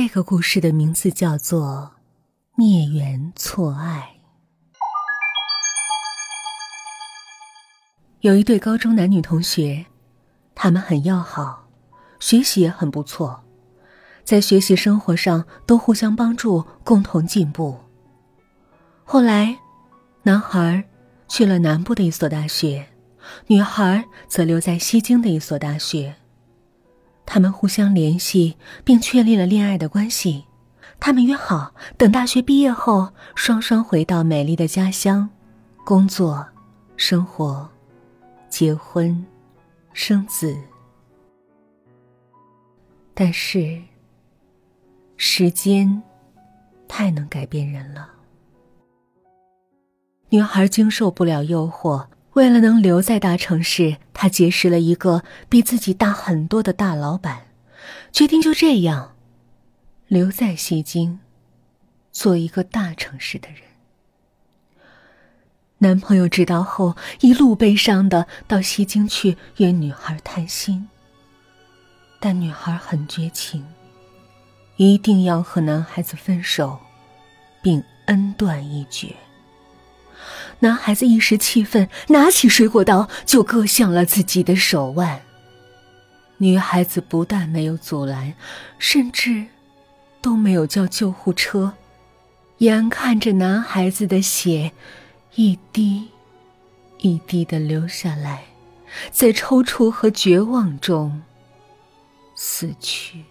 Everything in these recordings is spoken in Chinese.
这个故事的名字叫做《孽缘错爱》。有一对高中男女同学，他们很要好，学习也很不错，在学习生活上都互相帮助，共同进步。后来，男孩去了南部的一所大学，女孩则留在西京的一所大学。他们互相联系，并确立了恋爱的关系。他们约好，等大学毕业后，双双回到美丽的家乡，工作、生活、结婚、生子。但是，时间太能改变人了。女孩经受不了诱惑。为了能留在大城市，他结识了一个比自己大很多的大老板，决定就这样留在西京，做一个大城市的人。男朋友知道后，一路悲伤的到西京去约女孩谈心，但女孩很绝情，一定要和男孩子分手，并恩断义绝。男孩子一时气愤，拿起水果刀就割向了自己的手腕。女孩子不但没有阻拦，甚至都没有叫救护车，眼看着男孩子的血一滴一滴的流下来，在抽搐和绝望中死去，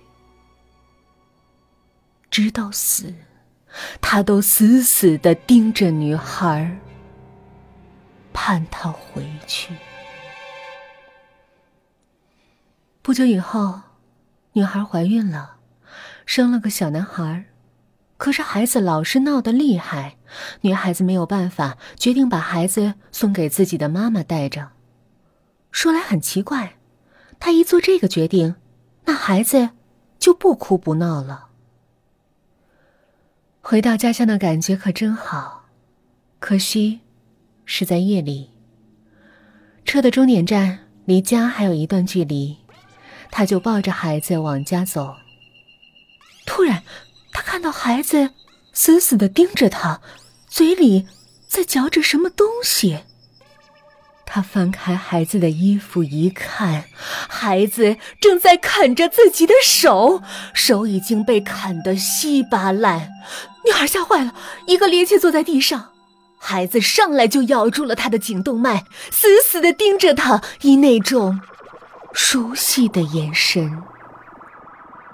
直到死，他都死死的盯着女孩盼他回去。不久以后，女孩怀孕了，生了个小男孩。可是孩子老是闹得厉害，女孩子没有办法，决定把孩子送给自己的妈妈带着。说来很奇怪，她一做这个决定，那孩子就不哭不闹了。回到家乡的感觉可真好，可惜。是在夜里。车的终点站离家还有一段距离，他就抱着孩子往家走。突然，他看到孩子死死的盯着他，嘴里在嚼着什么东西。他翻开孩子的衣服一看，孩子正在啃着自己的手，手已经被啃得稀巴烂。女孩吓坏了，一个趔趄坐在地上。孩子上来就咬住了他的颈动脉，死死的盯着他，以那种熟悉的眼神。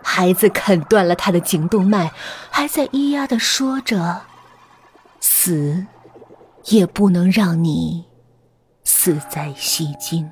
孩子啃断了他的颈动脉，还在咿呀的说着：“死，也不能让你死在西京。”